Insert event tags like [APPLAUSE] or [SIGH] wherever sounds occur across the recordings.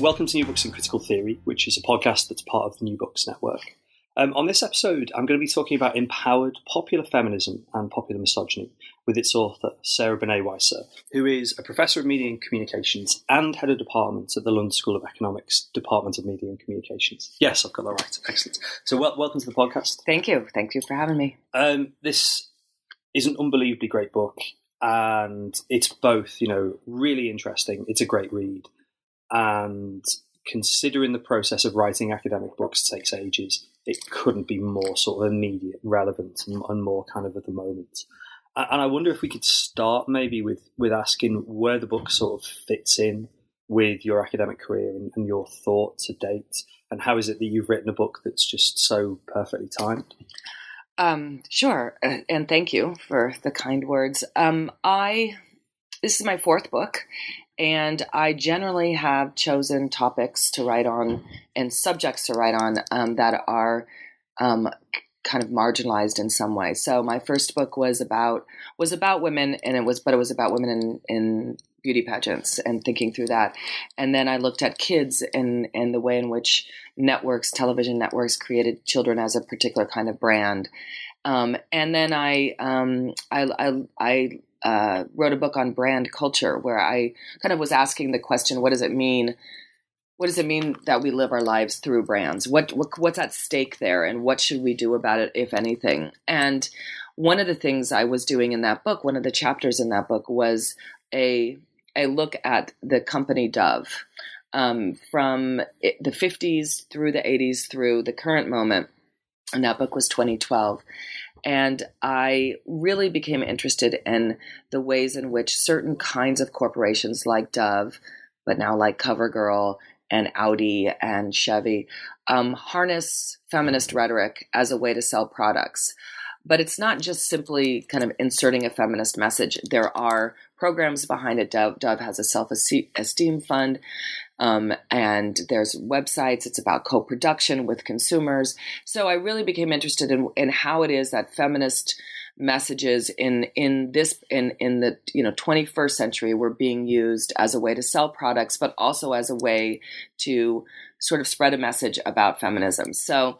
Welcome to New Books in Critical Theory, which is a podcast that's part of the New Books Network. Um, on this episode, I'm going to be talking about empowered popular feminism and popular misogyny with its author, Sarah Banet-Weiser, who is a professor of media and communications and head of department at the London School of Economics, Department of Media and Communications. Yes, I've got that right. Excellent. So, wel- welcome to the podcast. Thank you. Thank you for having me. Um, this is an unbelievably great book, and it's both, you know, really interesting. It's a great read and considering the process of writing academic books takes ages, it couldn't be more sort of immediate, relevant, and, and more kind of at the moment. And I wonder if we could start maybe with with asking where the book sort of fits in with your academic career and, and your thought to date, and how is it that you've written a book that's just so perfectly timed? Um, sure, uh, and thank you for the kind words. Um, I this is my fourth book, and I generally have chosen topics to write on and subjects to write on um, that are um, kind of marginalized in some way. So my first book was about was about women, and it was but it was about women in in beauty pageants and thinking through that. And then I looked at kids and and the way in which networks, television networks, created children as a particular kind of brand. Um, and then I, um, I, I, I uh, wrote a book on brand culture where I kind of was asking the question, what does it mean? What does it mean that we live our lives through brands? What, what what's at stake there, and what should we do about it, if anything? And one of the things I was doing in that book, one of the chapters in that book, was a a look at the company Dove um, from the 50s through the 80s through the current moment. And that book was 2012. And I really became interested in the ways in which certain kinds of corporations like Dove, but now like CoverGirl and Audi and Chevy, um, harness feminist rhetoric as a way to sell products. But it's not just simply kind of inserting a feminist message. There are programs behind it. Dove, Dove has a self esteem fund. Um, and there's websites. It's about co-production with consumers. So I really became interested in, in how it is that feminist messages in in this in in the you know 21st century were being used as a way to sell products, but also as a way to sort of spread a message about feminism. So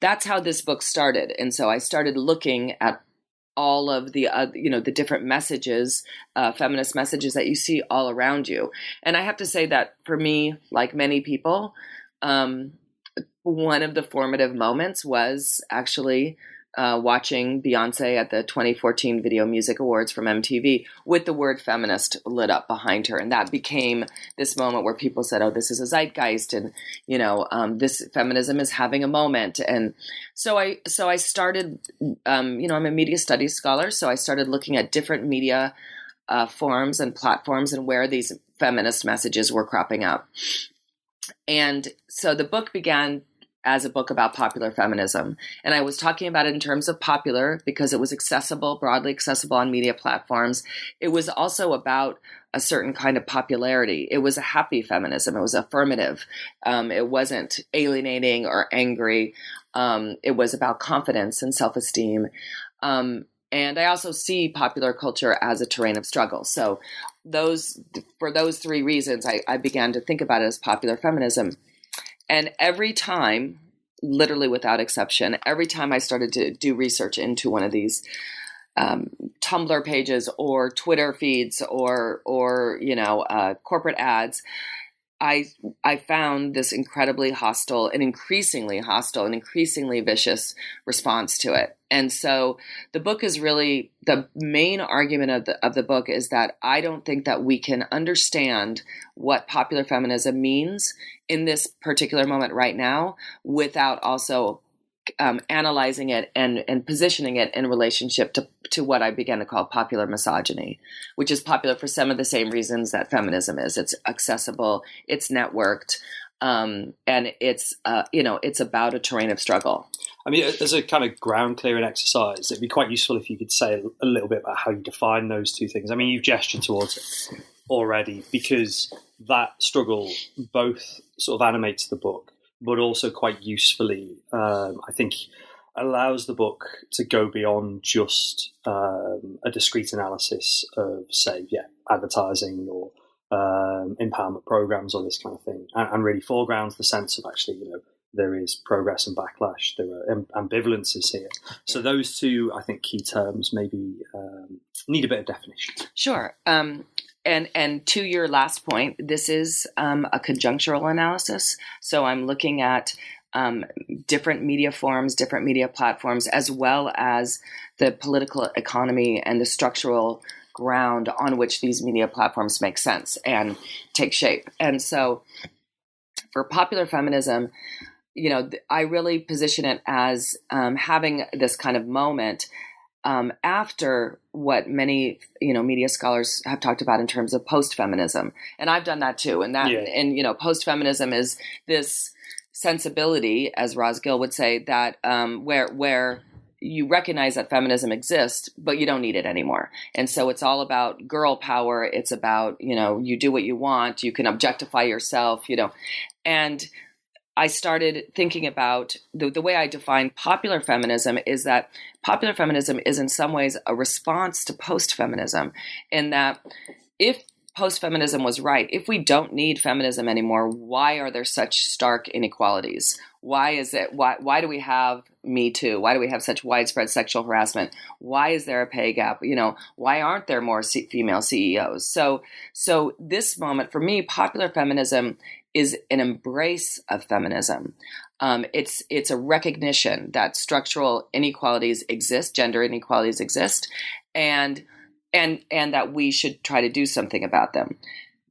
that's how this book started. And so I started looking at all of the uh, you know the different messages uh, feminist messages that you see all around you. And i have to say that for me like many people um, one of the formative moments was actually uh, watching Beyonce at the 2014 Video Music Awards from MTV with the word feminist lit up behind her. And that became this moment where people said, oh, this is a zeitgeist and, you know, um, this feminism is having a moment. And so I, so I started, um, you know, I'm a media studies scholar. So I started looking at different media uh, forms and platforms and where these feminist messages were cropping up. And so the book began as a book about popular feminism. And I was talking about it in terms of popular because it was accessible, broadly accessible on media platforms. It was also about a certain kind of popularity. It was a happy feminism, it was affirmative. Um, it wasn't alienating or angry. Um, it was about confidence and self esteem. Um, and I also see popular culture as a terrain of struggle. So, those for those three reasons, I, I began to think about it as popular feminism. And every time, literally without exception, every time I started to do research into one of these um, Tumblr pages or Twitter feeds or or you know uh, corporate ads, I I found this incredibly hostile and increasingly hostile and increasingly vicious response to it. And so the book is really the main argument of the of the book is that I don't think that we can understand what popular feminism means in this particular moment right now without also um, analyzing it and and positioning it in relationship to to what I began to call popular misogyny, which is popular for some of the same reasons that feminism is. It's accessible, it's networked, um, and it's uh, you know it's about a terrain of struggle. I mean, as a kind of ground clearing exercise, it'd be quite useful if you could say a little bit about how you define those two things. I mean, you've gestured towards it already because that struggle both sort of animates the book, but also quite usefully, um, I think, allows the book to go beyond just um, a discrete analysis of, say, yeah, advertising or um, empowerment programs or this kind of thing, and, and, really foregrounds the sense of actually, you know, there is progress and backlash. There are ambivalences here. So those two, I think, key terms maybe um, need a bit of definition. Sure. Um, and and to your last point, this is um, a conjunctural analysis. So I'm looking at um, different media forms, different media platforms, as well as the political economy and the structural ground on which these media platforms make sense and take shape. And so for popular feminism, you know, I really position it as um, having this kind of moment um, after what many you know media scholars have talked about in terms of post feminism, and I've done that too. And that yeah. and you know post feminism is this sensibility, as Roz Gill would say, that um, where where you recognize that feminism exists, but you don't need it anymore. And so it's all about girl power. It's about, you know, you do what you want, you can objectify yourself, you know. And I started thinking about the, the way I define popular feminism is that popular feminism is in some ways a response to post feminism, in that if post feminism was right. If we don't need feminism anymore, why are there such stark inequalities? Why is it why why do we have me too? Why do we have such widespread sexual harassment? Why is there a pay gap? You know, why aren't there more female CEOs? So so this moment for me popular feminism is an embrace of feminism. Um, it's it's a recognition that structural inequalities exist, gender inequalities exist, and and and that we should try to do something about them.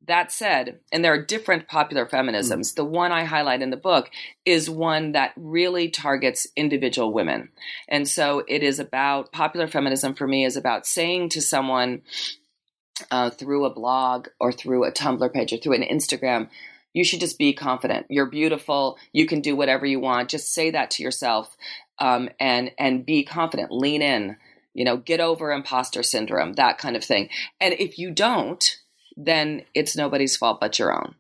That said, and there are different popular feminisms. Mm. The one I highlight in the book is one that really targets individual women. And so it is about popular feminism for me is about saying to someone uh, through a blog or through a Tumblr page or through an Instagram, you should just be confident. You're beautiful. You can do whatever you want. Just say that to yourself um, and and be confident. Lean in you know, get over imposter syndrome, that kind of thing. And if you don't, then it's nobody's fault but your own.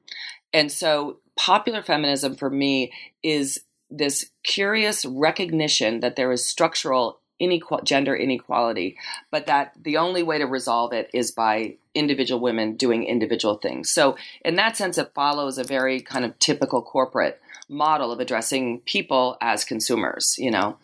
And so popular feminism for me is this curious recognition that there is structural gender inequality, but that the only way to resolve it is by individual women doing individual things. So, in that sense, it follows a very kind of typical corporate model of addressing people as consumers, you know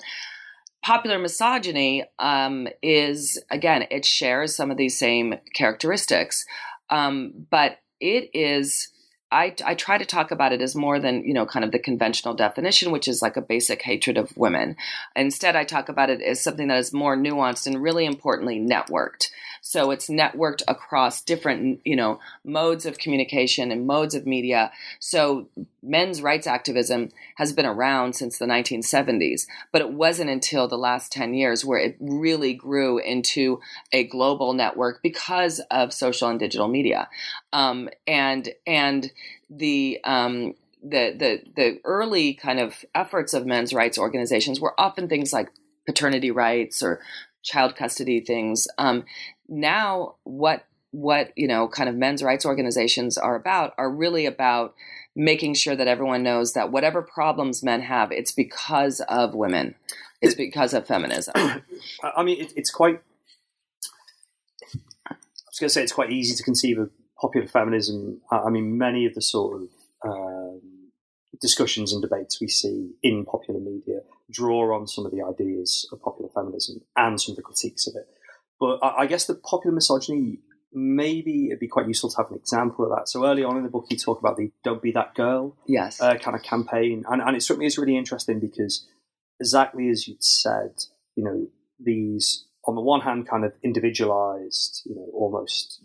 popular misogyny um, is again it shares some of these same characteristics um, but it is I, I try to talk about it as more than you know kind of the conventional definition which is like a basic hatred of women. Instead i talk about it as something that is more nuanced and really importantly networked so it's networked across different, you know, modes of communication and modes of media. So men's rights activism has been around since the 1970s, but it wasn't until the last 10 years where it really grew into a global network because of social and digital media. Um, and, and the, um, the, the the early kind of efforts of men's rights organizations were often things like paternity rights or child custody things. Um, now what what you know kind of men's rights organizations are about are really about making sure that everyone knows that whatever problems men have it's because of women. It's because of feminism. [COUGHS] I mean it, it's quite i was going to say it's quite easy to conceive of popular feminism. I mean many of the sort of um, discussions and debates we see in popular media draw on some of the ideas of popular feminism and some of the critiques of it but I, I guess the popular misogyny, maybe it'd be quite useful to have an example of that. So early on in the book, you talk about the "Don't Be That Girl" yes. uh, kind of campaign, and, and it struck me as really interesting because exactly as you'd said, you know, these on the one hand kind of individualized, you know, almost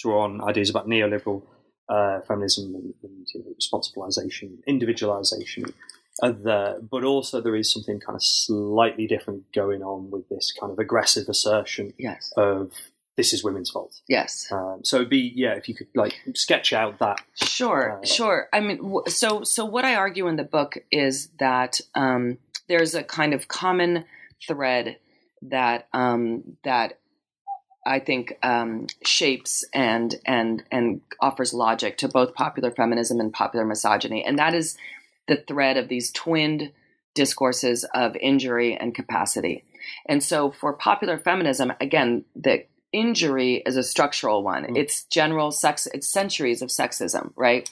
drawn ideas about neoliberal uh, feminism and, and you know, responsibilization, individualization, are there, but also there is something kind of slightly different going on with this kind of aggressive assertion Yes. of this is women's fault. Yes. Um, so it'd be yeah, if you could like sketch out that. Sure, Uh, sure. I mean, w- so so what I argue in the book is that um, there's a kind of common thread that um, that I think um, shapes and and and offers logic to both popular feminism and popular misogyny, and that is the thread of these twinned discourses of injury and capacity. And so, for popular feminism, again, the injury is a structural one. Mm. It's general sex. It's centuries of sexism, right?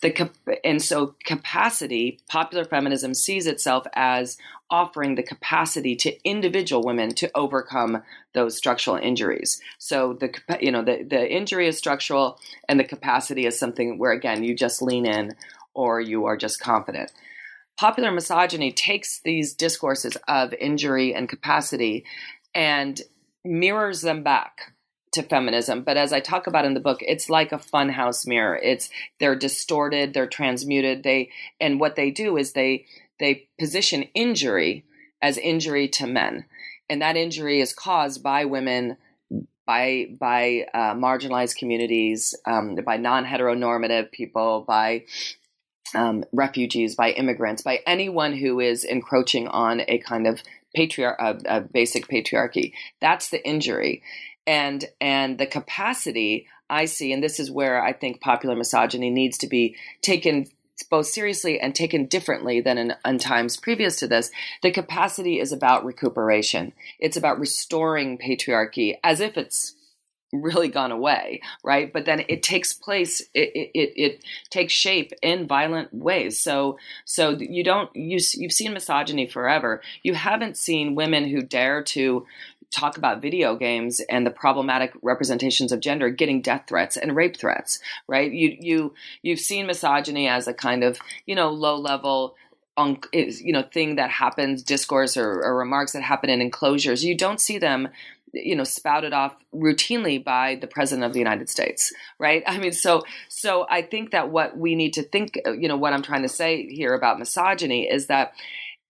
The cap- and so capacity. Popular feminism sees itself as offering the capacity to individual women to overcome those structural injuries. So the you know the the injury is structural, and the capacity is something where again you just lean in or you are just confident. Popular misogyny takes these discourses of injury and capacity and mirrors them back to feminism. But as I talk about in the book, it's like a funhouse mirror. It's they're distorted, they're transmuted. They and what they do is they they position injury as injury to men, and that injury is caused by women. By by uh, marginalized communities, um, by non heteronormative people, by um, refugees, by immigrants, by anyone who is encroaching on a kind of patriarch, a, a basic patriarchy. That's the injury, and and the capacity I see, and this is where I think popular misogyny needs to be taken both seriously and taken differently than in, in times previous to this. The capacity is about recuperation. It's about restoring patriarchy as if it's really gone away, right? But then it takes place, it, it, it, takes shape in violent ways. So, so you don't, you, you've seen misogyny forever. You haven't seen women who dare to talk about video games and the problematic representations of gender getting death threats and rape threats, right? You, you, you've seen misogyny as a kind of, you know, low level, on you know thing that happens discourse or, or remarks that happen in enclosures you don't see them you know spouted off routinely by the president of the united states right? I mean so so i think that what we need to think you know what i'm trying to say here about misogyny is that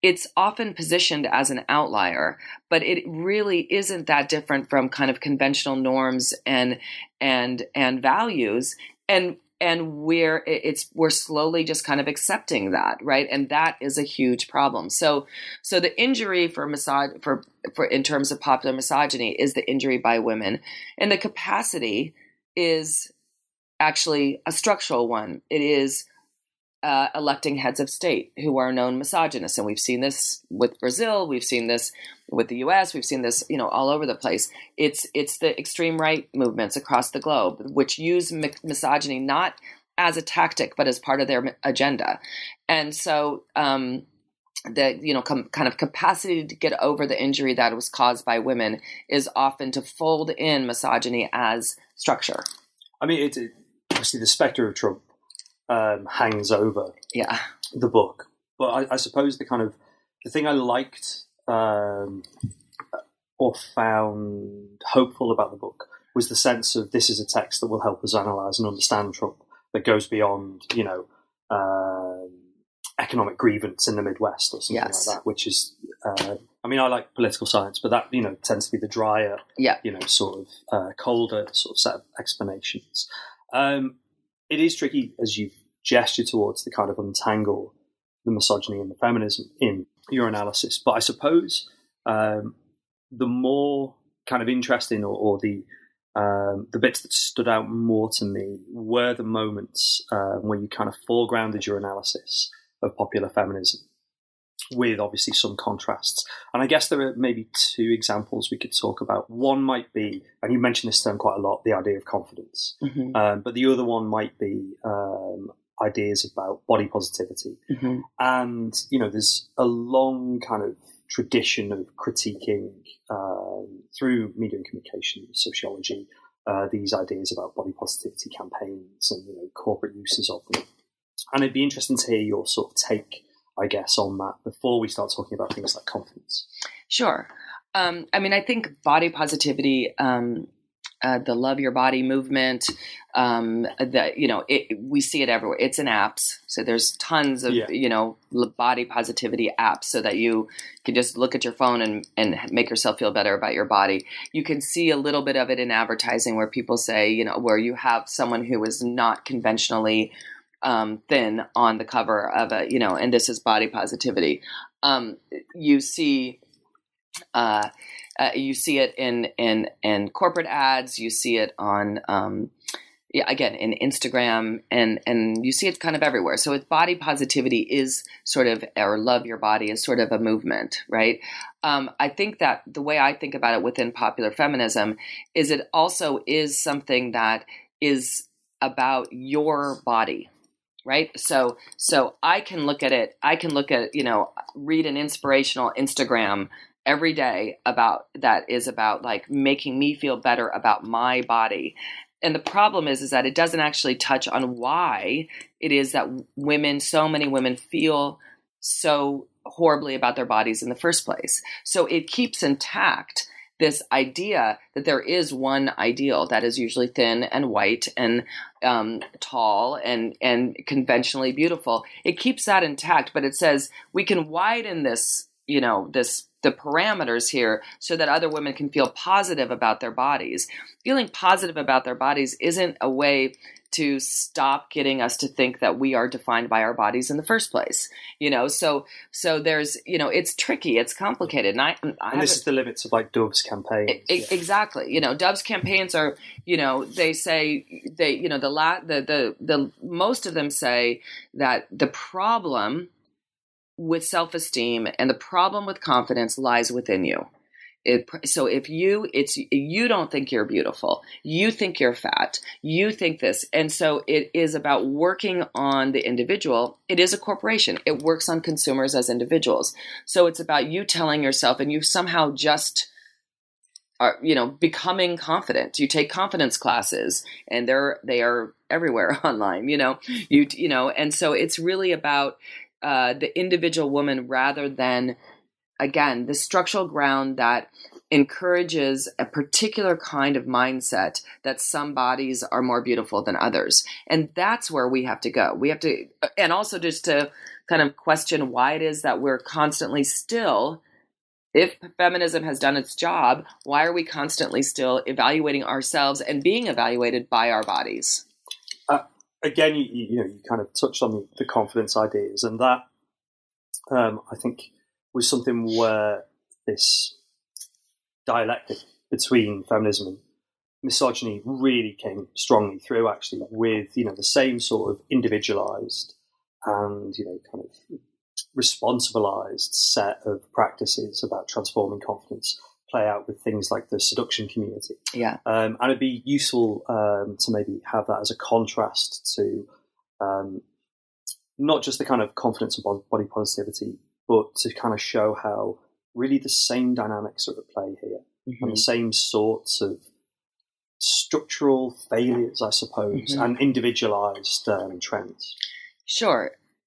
it's often positioned as an outlier but it really isn't that different from kind of conventional norms and and and values. And and we're it's we're slowly just kind of accepting that right? And that is a huge problem. So so the injury for misog- for for in terms of popular misogyny is the injury by women. And the capacity is actually a structural one. It is uh, electing heads of state who are known misogynists. And we've seen this with brazil we've seen this with the us we've seen this you know all over the place. It's it's the extreme right movements across the globe which use mi- misogyny not as a tactic but as part of their agenda. And so um, the you know com- kind of capacity to get over the injury that was caused by women is often to fold in misogyny as structure. I mean, it's it, obviously the specter of Trump um, hangs over yeah the book, but I, I suppose the kind of the thing I liked um, or found hopeful about the book was the sense of this is a text that will help us analyze and understand Trump that goes beyond you know um, economic grievance in the Midwest or something Yes. like that, which is. Uh, I mean, I like political science, but that you know tends to be the drier, Yeah. you know, sort of uh, colder sort of set of explanations. Um, it is tricky as you've gestured towards to kind of untangle the misogyny and the feminism in your analysis, but I suppose um, the more kind of interesting or, or the um, the bits that stood out more to me were the moments uh, where you kind of foregrounded your analysis of popular feminism with obviously some contrasts. And I guess there are maybe two examples we could talk about. One might be, and you mentioned this term quite a lot, the idea of confidence. hmm Um, but the other one might be um, ideas about body positivity. hmm And, you know, there's a long kind of tradition of critiquing um, through media and communication, sociology, uh, these ideas about body positivity campaigns and, you know, corporate uses of them. And it'd be interesting to hear your sort of take, I guess, on that before we start talking about things like confidence. Sure. Um, I mean, I think body positivity um, uh, the love your body movement um, that you know it, we see it everywhere it's in apps so there's tons of Yeah. you know body positivity apps so that you can just look at your phone and, and make yourself feel better about your body you can see a little bit of it in advertising where people say you know where you have someone who is not conventionally um, thin on the cover of a you know and this is body positivity um, you see uh, uh, you see it in in in corporate ads. You see it on um, yeah, again in Instagram, and and you see it kind of everywhere. So it's body positivity is sort of or love your body is sort of a movement, right? Um, I think that the way I think about it within popular feminism is it also is something that is about your body right? So so i can look at it i can look at you know read an inspirational instagram every day about that is about like making me feel better about my body. And the problem is is that it doesn't actually touch on why it is that women so many women feel so horribly about their bodies in the first place. So it keeps intact this idea that there is one ideal that is usually thin and white and um, tall and and conventionally beautiful. It keeps that intact, but it says we can widen this, you know, this the parameters here so that other women can feel positive about their bodies. Feeling positive about their bodies isn't a way to stop getting us to think that we are defined by our bodies in the first place. You know, so so there's you know it's tricky, it's complicated, and I, I And this is the limits of like Dove's campaign. E- e- Exactly. You know, Dove's campaigns are, you know, they say they, you know, the la- the the the most of them say that the problem with self-esteem and the problem with confidence lies within you. It, so if you it's you don't think you're beautiful. You think you're fat. You think this. And so it is about working on the individual. It is a corporation. It works on consumers as individuals. So it's about you telling yourself and you somehow just are you know becoming confident. You take confidence classes and they're they are everywhere [LAUGHS] online you know? You you know and so it's really about uh, the individual woman rather than again the structural ground that encourages a particular kind of mindset that some bodies are more beautiful than others and that's where we have to go we have to and also just to kind of question why it is that we're constantly still if feminism has done its job, why are we constantly still evaluating ourselves and being evaluated by our bodies? again, you, you know, you kind of touched on the, the confidence ideas, and that um, I think was something where this dialectic between feminism and misogyny really came strongly through. Actually, with you know the same sort of individualized and you know kind of responsibilized set of practices about transforming confidence play out with things like the seduction community. Yeah. Um, and it'd be useful um, to maybe have that as a contrast to um, not just the kind of confidence and body positivity, but to kind of show how really the same dynamics are at play here Mm-hmm. and the same sorts of structural failures, I suppose, Mhm. and individualized um, trends. Sure.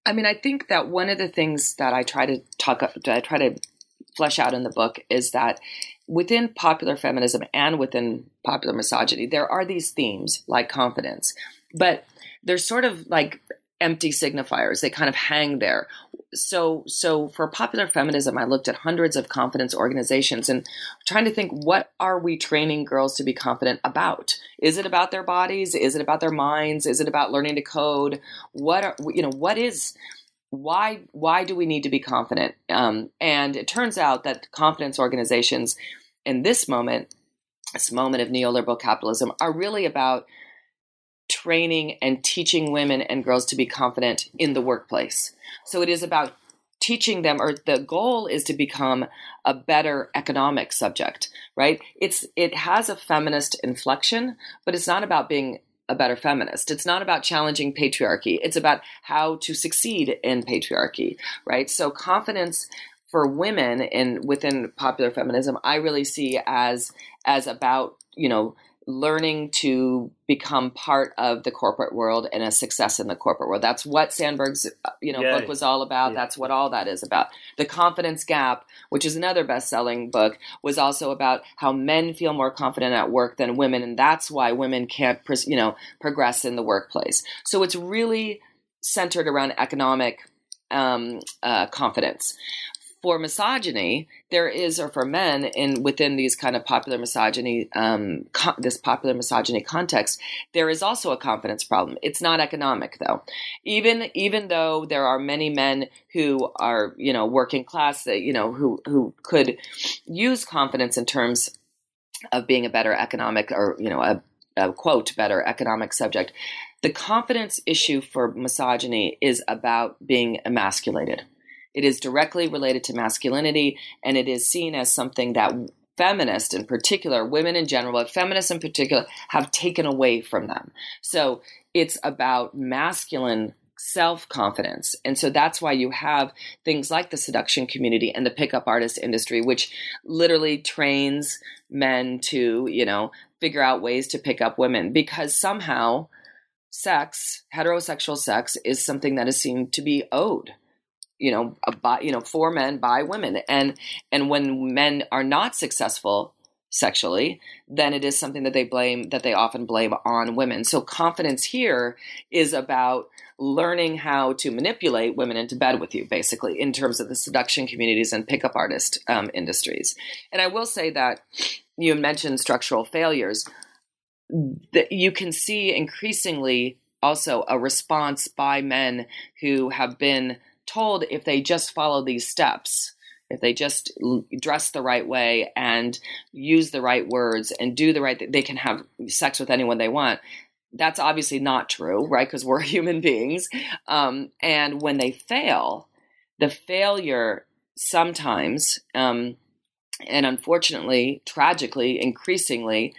I mean, I think that one of the things that I try to talk, I try to flesh out in the book is that within popular feminism and within popular misogyny, there are these themes like confidence, but they're sort of like empty signifiers. They kind of hang there. So, so for popular feminism, I looked at hundreds of confidence organizations and trying to think what are we training girls to be confident about? Is it about their bodies? Is it about their minds? Is it about learning to code? What are you know? What is why why do we need to be confident? Um, and it turns out that confidence organizations in this moment, this moment of neoliberal capitalism, are really about training and teaching women and girls to be confident in the workplace. So it is about teaching them or the goal is to become a better economic subject, right? It's it has a feminist inflection, but it's not about being a better feminist. It's not about challenging patriarchy. It's about how to succeed in patriarchy, right? So confidence for women in within popular feminism, I really see as as about, you know, learning to become part of the corporate world and a success in the corporate world. That's what Sandberg's uh, you know Yeah. book was all about. Yeah. That's what all that is about. The Confidence Gap, which is another best-selling book, was also about how men feel more confident at work than women and that's why women can't you know progress in the workplace. So it's really centered around economic um, uh, confidence. For misogyny, there is, or for men in within these kind of popular misogyny, um, co- this popular misogyny context, there is also a confidence problem. It's not economic though. Even even though there are many men who are you know working class that you know who who could use confidence in terms of being a better economic or you know a, a quote better economic subject. The confidence issue for misogyny is about being emasculated. It is directly related to masculinity, and it is seen as something that feminists in particular, women in general, but feminists in particular, have taken away from them. So it's about masculine self confidence. And so that's why you have things like the seduction community and the pickup artist industry, which literally trains men to, you know, figure out ways to pick up women because somehow sex, heterosexual sex, is something that is seen to be owed you know by you know for men by women. And and when men are not successful sexually then it is something that they blame that they often blame on women. So confidence here is about learning how to manipulate women into bed with you basically in terms of the seduction communities and pickup artist um, industries. And i will say that you mentioned structural failures. That you can see increasingly also a response by men who have been told if they just follow these steps, if they just dress the right way and use the right words and do the right they can have sex with anyone they want. That's obviously not true, right? Because we're [LAUGHS] human beings. Um, and when they fail, the failure sometimes, um, and unfortunately, tragically, increasingly,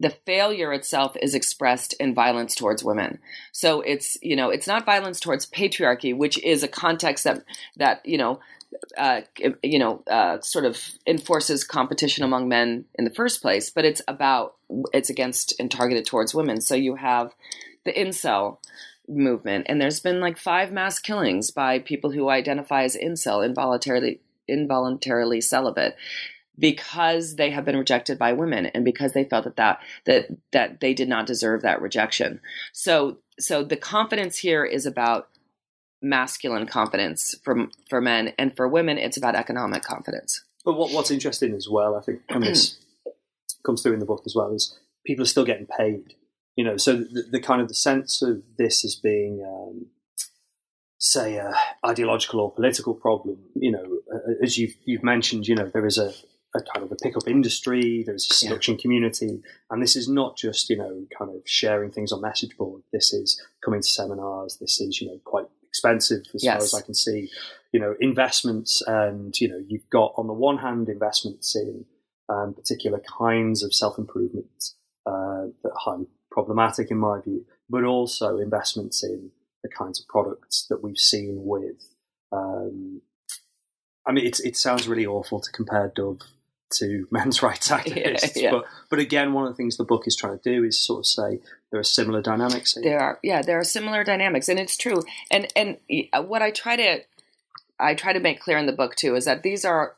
the failure itself is expressed in violence towards women. So it's you know it's not violence towards patriarchy, which is a context that that you know uh, you know uh, sort of enforces competition among men in the first place, but it's about it's against and targeted towards women. So you have the incel movement, and there's been like five mass killings by people who identify as incel, involuntarily involuntarily celibate because they have been rejected by women and because they felt that that that that they did not deserve that rejection. So so the confidence here is about masculine confidence for for men and for women it's about economic confidence. But what, what's interesting as well, I think, and this [CLEARS THROAT] comes through in the book as well, is people are still getting paid. You know, so the, the kind of the sense of this as being, um, say, a ideological or political problem. You know, as you've you've mentioned, you know, there is a, a kind of a pickup industry, there's a seduction community, and this is not just you know kind of sharing things on message board. This is coming to seminars. This is you know quite expensive as far as I can see. You know, investments, and you know, you've got on the one hand investments in um, particular kinds of self improvement uh, that are highly problematic in my view, but also investments in the kinds of products that we've seen with. Um, I mean, it's, it sounds really awful to compare Dove to [LAUGHS] men's rights activists, yeah. but but again, one of the things the book is trying to do is sort of say there are similar dynamics. Here. There are yeah, there are similar dynamics, and it's true. And and uh, what I try to I try to make clear in the book too is that these are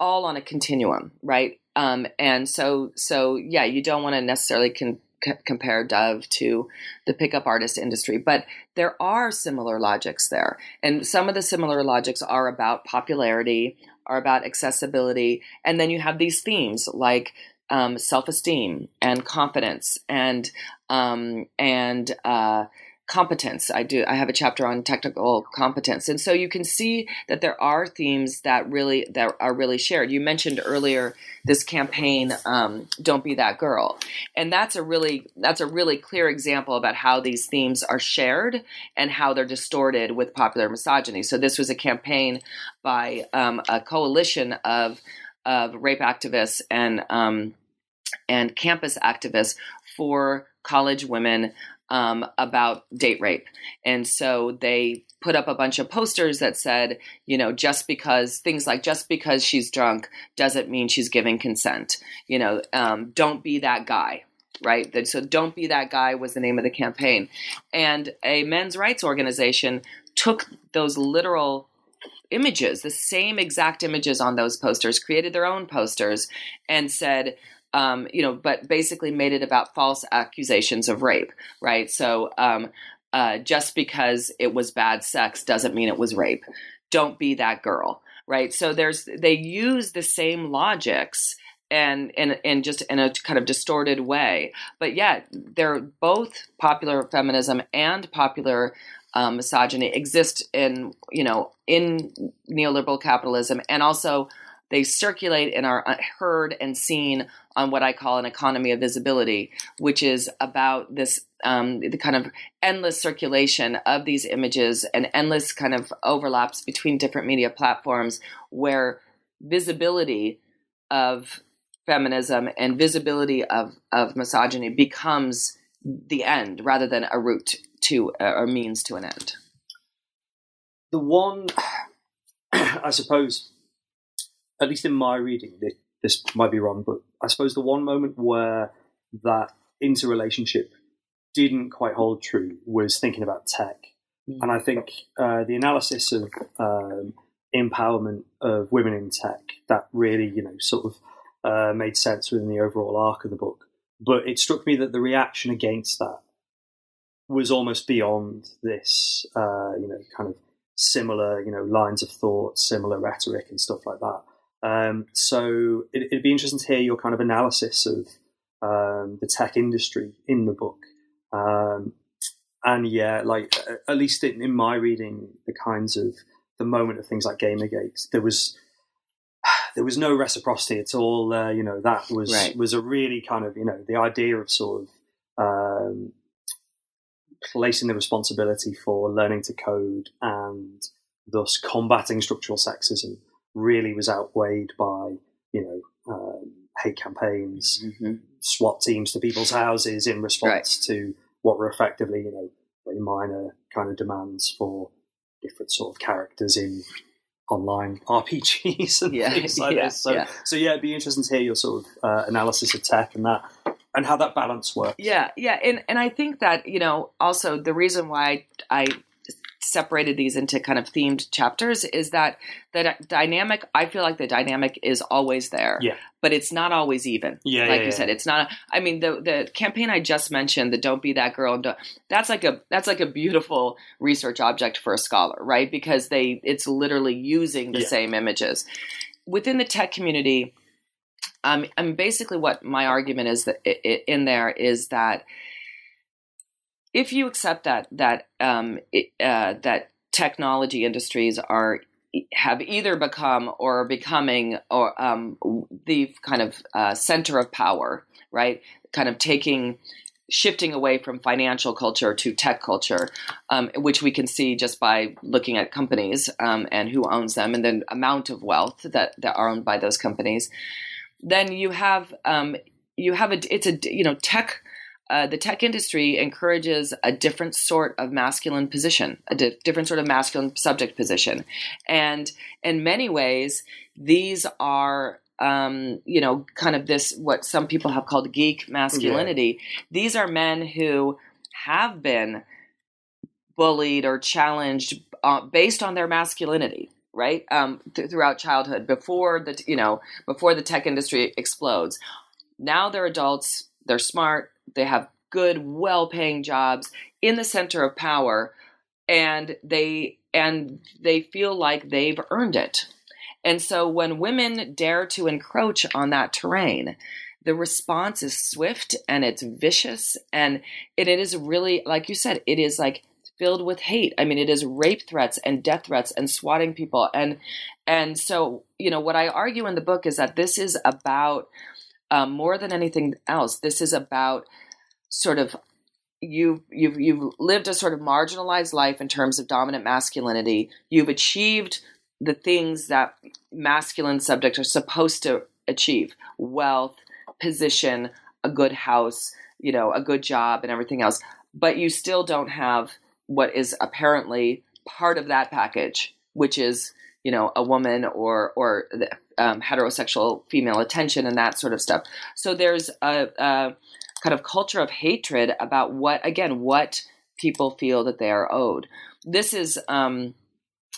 all on a continuum, right? Um, and so so yeah, you don't want to necessarily con- c- compare Dove to the pickup artist industry, but there are similar logics there, and some of the similar logics are about popularity, are about accessibility, and then you have these themes like um, self-esteem and confidence and um, and uh, competence. I do. I have a chapter on technical competence, and so you can see that there are themes that really that are really shared. You mentioned earlier this campaign, um, "Don't Be That Girl," and that's a really that's a really clear example about how these themes are shared and how they're distorted with popular misogyny. So this was a campaign by um, a coalition of of rape activists and um, and campus activists for college women um, about date rape. And so they put up a bunch of posters that said, you know, just because things like just because she's drunk doesn't mean she's giving consent. You know, um, don't be that guy. right? So don't be that guy was the name of the campaign, and a men's rights organization took those literal images, the same exact images on those posters, created their own posters, and said. Um, you know, but basically made it about false accusations of rape, right? So um, uh, just because it was bad sex doesn't mean it was rape. Don't be that girl, right? So there's they use the same logics and and and just in a kind of distorted way. But yet they're both popular feminism and popular um, misogyny exist in you know in neoliberal capitalism, and also they circulate and are uh, heard and seen on what I call an economy of visibility, which is about this um, the kind of endless circulation of these images and endless kind of overlaps between different media platforms where visibility of feminism and visibility of, of misogyny becomes the end rather than a route to or means to an end. The one, [CLEARS THROAT] I suppose, at least in my reading, this might be wrong, but I suppose the one moment where that interrelationship didn't quite hold true was thinking about tech. Mm. And I think uh, the analysis of um, empowerment of women in tech that really, you know, sort of uh, made sense within the overall arc of the book. But it struck me that the reaction against that was almost beyond this, uh, you know, kind of similar, you know, lines of thought, similar rhetoric and stuff like that. Um, so it, would be interesting to hear your kind of analysis of um, the tech industry in the book. Um, and yeah, like at least in, in, my reading, the kinds of the moment of things like Gamergate, there was [SIGHS] there was no reciprocity at all. Uh, you know, that was right. was a really kind of you know the idea of sort of um, placing the responsibility for learning to code and thus combating structural sexism really was outweighed by you know um, hate campaigns, mm-hmm. SWAT teams to people's houses in response right. to what were effectively you know very minor kind of demands for different sort of characters in online [LAUGHS] RPGs and yeah, things like yeah, this. So, yeah. so yeah, it'd be interesting to hear your sort of uh, analysis of tech and that and how that balance works. Yeah, yeah, and and I think that you know also the reason why I separated these into kind of themed chapters is that the dynamic i feel like the dynamic is always there yeah but it's not always even yeah like yeah, you yeah. said it's not i mean the the campaign i just mentioned the don't be that girl that's like a that's like a beautiful research object for a scholar right because they it's literally using the yeah. same images within the tech community um, I mean, basically, what my argument is that in there is that if you accept that that um, uh, that technology industries are have either become or are becoming or um, the kind of uh, center of power, right? Kind of taking shifting away from financial culture to tech culture, um, which we can see just by looking at companies um, and who owns them and the amount of wealth that, that are owned by those companies. Then you have um, you have a it's a you know tech uh, the tech industry encourages a different sort of masculine position, a di- different sort of masculine subject position. And in many ways, these are, um, you know, kind of this, what some people have called geek masculinity. Yeah. These are men who have been bullied or challenged uh, based on their masculinity right um, th- throughout childhood before the you know before the tech industry explodes now they're adults they're smart they have good, well-paying jobs in the center of power, and they and they feel like they've earned it. And so when women dare to encroach on that terrain, the response is swift and it's vicious and it, it is really like you said it is like filled with hate i mean it is rape threats and death threats and swatting people and and so you know what i argue in the book is that this is about um, more than anything else, this is about sort of you've you've you've lived a sort of marginalized life in terms of dominant masculinity. You've achieved the things that masculine subjects are supposed to achieve: wealth, position, a good house, you know, a good job, and everything else. But you still don't have what is apparently part of that package, which is you know a woman or or um, heterosexual female attention and that sort of stuff. So there's a, a kind of culture of hatred about what again what people feel that they are owed. This is um,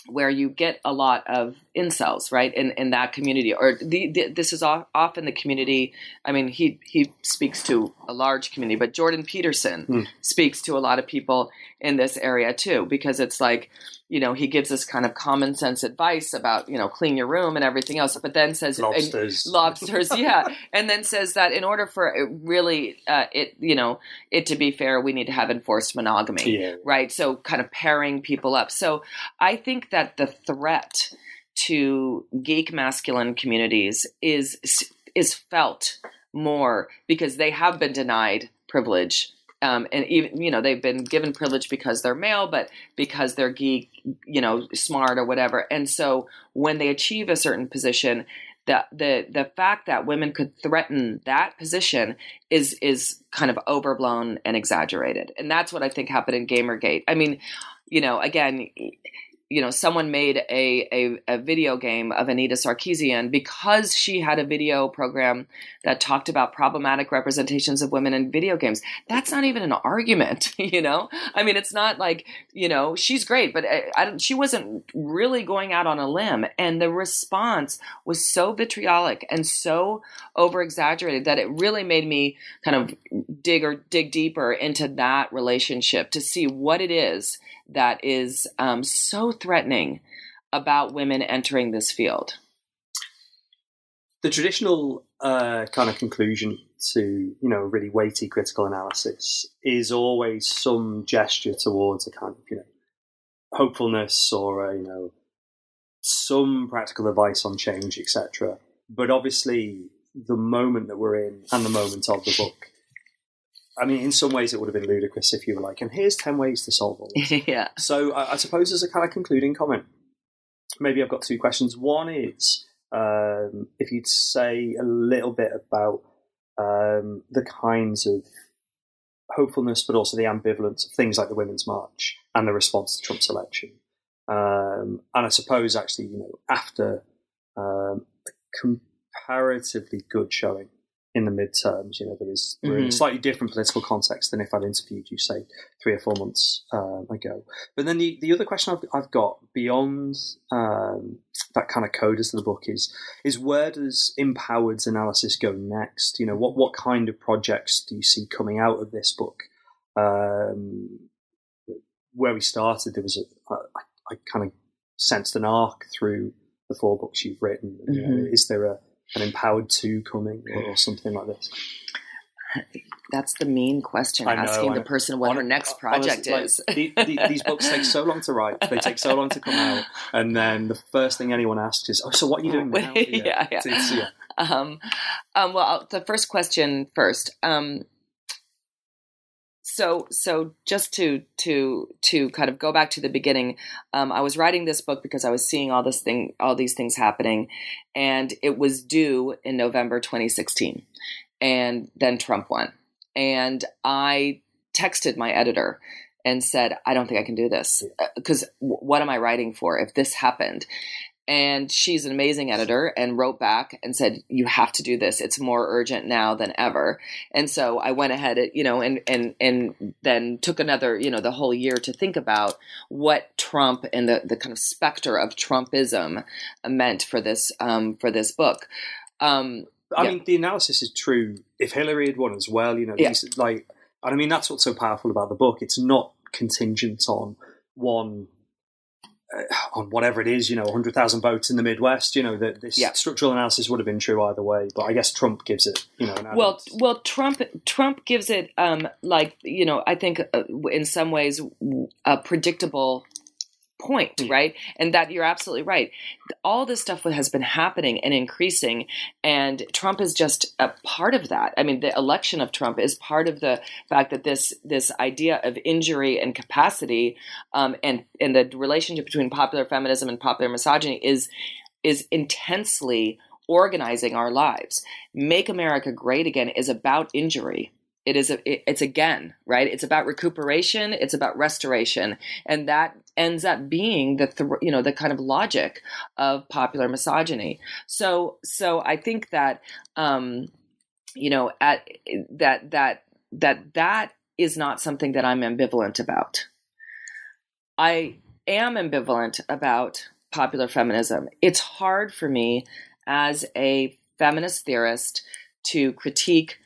where you get a lot of incels, right, in, in that community. Or the, the, this is often the community. I mean, he he speaks to a large community, but Jordan Peterson mm. speaks to a lot of people in this area too, because it's like you know, he gives us kind of common sense advice about, you know, clean your room and everything else, but then says lobsters, lobsters, [LAUGHS] yeah, and then says that in order for it really, uh, it, you know, it to be fair, we need to have enforced monogamy, yeah. right? So kind of pairing people up. So I think that the threat to geek masculine communities is is felt more because they have been denied privilege um, and even you know they've been given privilege because they're male, but because they're geek, you know, smart or whatever. And so when they achieve a certain position, the the the fact that women could threaten that position is is kind of overblown and exaggerated, and that's what I think happened in GamerGate. I mean, you know, again you know, someone made a, a, a, video game of Anita Sarkeesian because she had a video program that talked about problematic representations of women in video games. That's not even an argument, [LAUGHS] you know? I mean, it's not like, you know, she's great, but eh, I, I, she wasn't really going out on a limb. And the response was so vitriolic and so over exaggerated that it really made me kind of dig or dig deeper into that relationship to see what it is that is um, so threatening about women entering this field? The traditional uh, kind of conclusion to you know really weighty critical analysis is always some gesture towards a kind of you know hopefulness or a, you know some practical advice on change, etc. But obviously, the moment that we're in and the moment of the book I mean, in some ways, it would have been ludicrous if you were like, "And here's ten ways to solve all this." [LAUGHS] yeah. So, I, I, suppose as a kind of concluding comment, maybe I've got two questions. One is um, if you'd say a little bit about um, the kinds of hopefulness, but also the ambivalence of things like the Women's March and the response to Trump's election. Um, and I suppose, actually, you know, after um, a comparatively good showing in the midterms. You know, there is mm-hmm. a slightly different political context than if I'd interviewed you, say, three or four months um, ago. But then the, the other question I've, I've got beyond um, that kind of code as the book is is where does empowered analysis go next? You know, what what kind of projects do you see coming out of this book? Um, where we started, there was a I, I kind of sensed an arc through the four books you've written. Mm-hmm. You know, mm-hmm. is there a an empowered two coming or, or something like this? That's the main question. Know, asking the person what her next project honestly, is. Like, the, the, these books take so long to write. They take so long to come out, and then the first thing anyone asks is, "Oh, so what are you doing now?" [LAUGHS] yeah, yeah. yeah. yeah. Um, um, well, the first question first. Um, so so just to to to kind of go back to the beginning um, i was writing this book because i was seeing all this thing all these things happening and it was due in november 2016 and then trump won. And i texted my editor and said i don't think i can do this because uh, what am i writing for? If this happened and she's an amazing editor and wrote back and said you have to do this. It's more urgent now than ever. And so i went ahead you know and and and then took another you know the whole year to think about what trump and the, the kind of specter of trumpism meant for this um, for this book. Um, i yeah. mean the analysis is true. If hillary had won as well you know yeah. like and i mean that's what's so powerful about the book. It's not contingent on one on whatever it is, you know, 100,000 votes in the Midwest, you know, that this yeah. structural analysis would have been true either way. But I guess Trump gives it, you know, well, well, Trump, Trump gives it, um, like, you know, I think uh, in some ways a predictable point, mm. right? And that you're absolutely right. All this stuff has been happening and increasing, and Trump is just a part of that. I mean, the election of Trump is part of the fact that this this idea of injury and capacity, um, and and the relationship between popular feminism and popular misogyny is is intensely organizing our lives. Make America Great Again is about injury it is a, it, it's again right it's about recuperation it's about restoration and that ends up being the th- you know the kind of logic of popular misogyny so so i think that um you know at that that that that is not something that I'm ambivalent about. I am ambivalent about popular feminism. It's hard for me as a feminist theorist to critique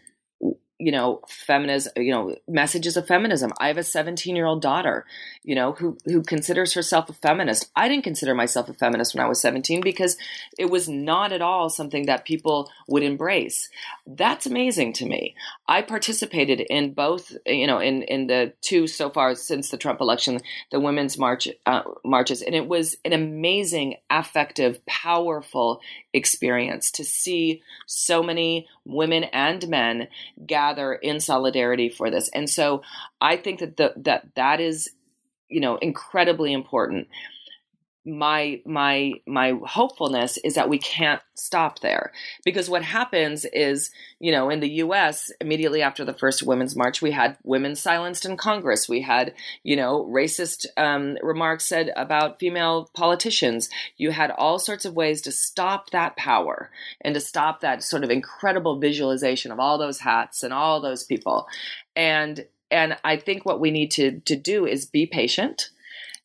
you know feminism you know messages of feminism. I have a 17 year old daughter you know who who considers herself a feminist. I didn't consider myself a feminist when i was 17 because it was not at all something that people would embrace. That's amazing to me. I participated in both you know in in the two so far since the trump election the women's march uh, marches and it was an amazing affective powerful experience to see so many women and men gather in solidarity for this. And so I think that the, that that is you know incredibly important my my my hopefulness is that we can't stop there. Because what happens is you know in the US immediately after the first women's march we had women silenced in congress. We had you know racist um, remarks said about female politicians. You had all sorts of ways to stop that power and to stop that sort of incredible visualization of all those hats and all those people. And and I think what we need to to do is be patient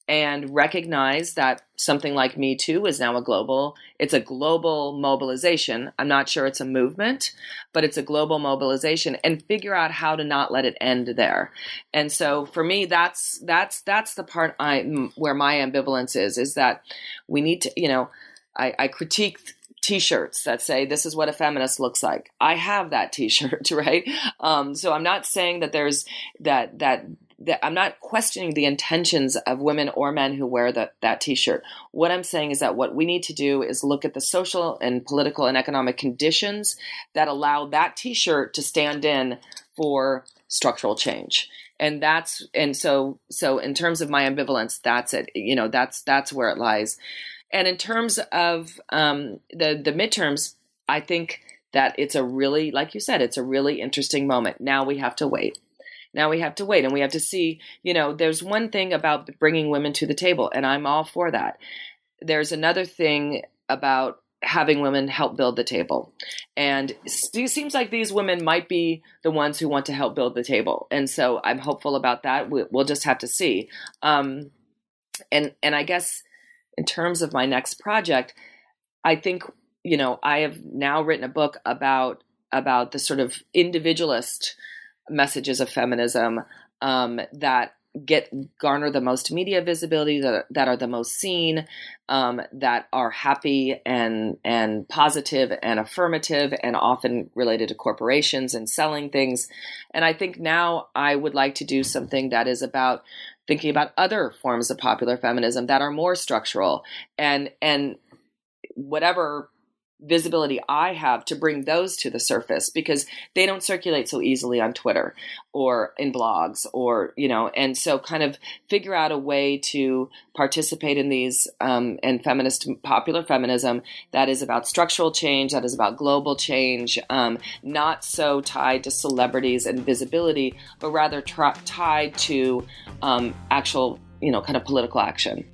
and recognize that something like me too is now a global it's a global mobilization. I'm not sure it's a movement but it's a global mobilization and figure out how to not let it end there. And so for me that's that's that's the part i where my ambivalence is is that we need to you know i, I critique t-shirts that say this is what a feminist looks like. I have that [LAUGHS] t-shirt right? Um, so i'm not saying that there's that that that I'm not questioning the intentions of women or men who wear the, that t-shirt. What I'm saying is that what we need to do is look at the social and political and economic conditions that allow that t-shirt to stand in for structural change. And that's and so so in terms of my ambivalence, that's it. You know, that's that's where it lies. And in terms of um, the the midterms, I think that it's a really, like you said, it's a really interesting moment. Now we have to wait now we have to wait and we have to see, you know, there's one thing about bringing women to the table, and I'm all for that. There's another thing about having women help build the table. And it seems like these women might be the ones who want to help build the table. And so I'm hopeful about that. We'll just have to see. Um, and and I guess in terms of my next project, I think you know I have now written a book about about the sort of individualist messages of feminism um, that get garner the most media visibility that, that are the most seen um, that are happy and and positive and affirmative and often related to corporations and selling things. And i think now i would like to do something that is about thinking about other forms of popular feminism that are more structural and and whatever visibility I have to bring those to the surface because they don't circulate so easily on Twitter or in blogs or, you know, and so kind of figure out a way to participate in these um, and feminist, popular feminism that is about structural change, that is about global change, um, not so tied to celebrities and visibility, but rather tra- tied to um, actual, you know, kind of political action.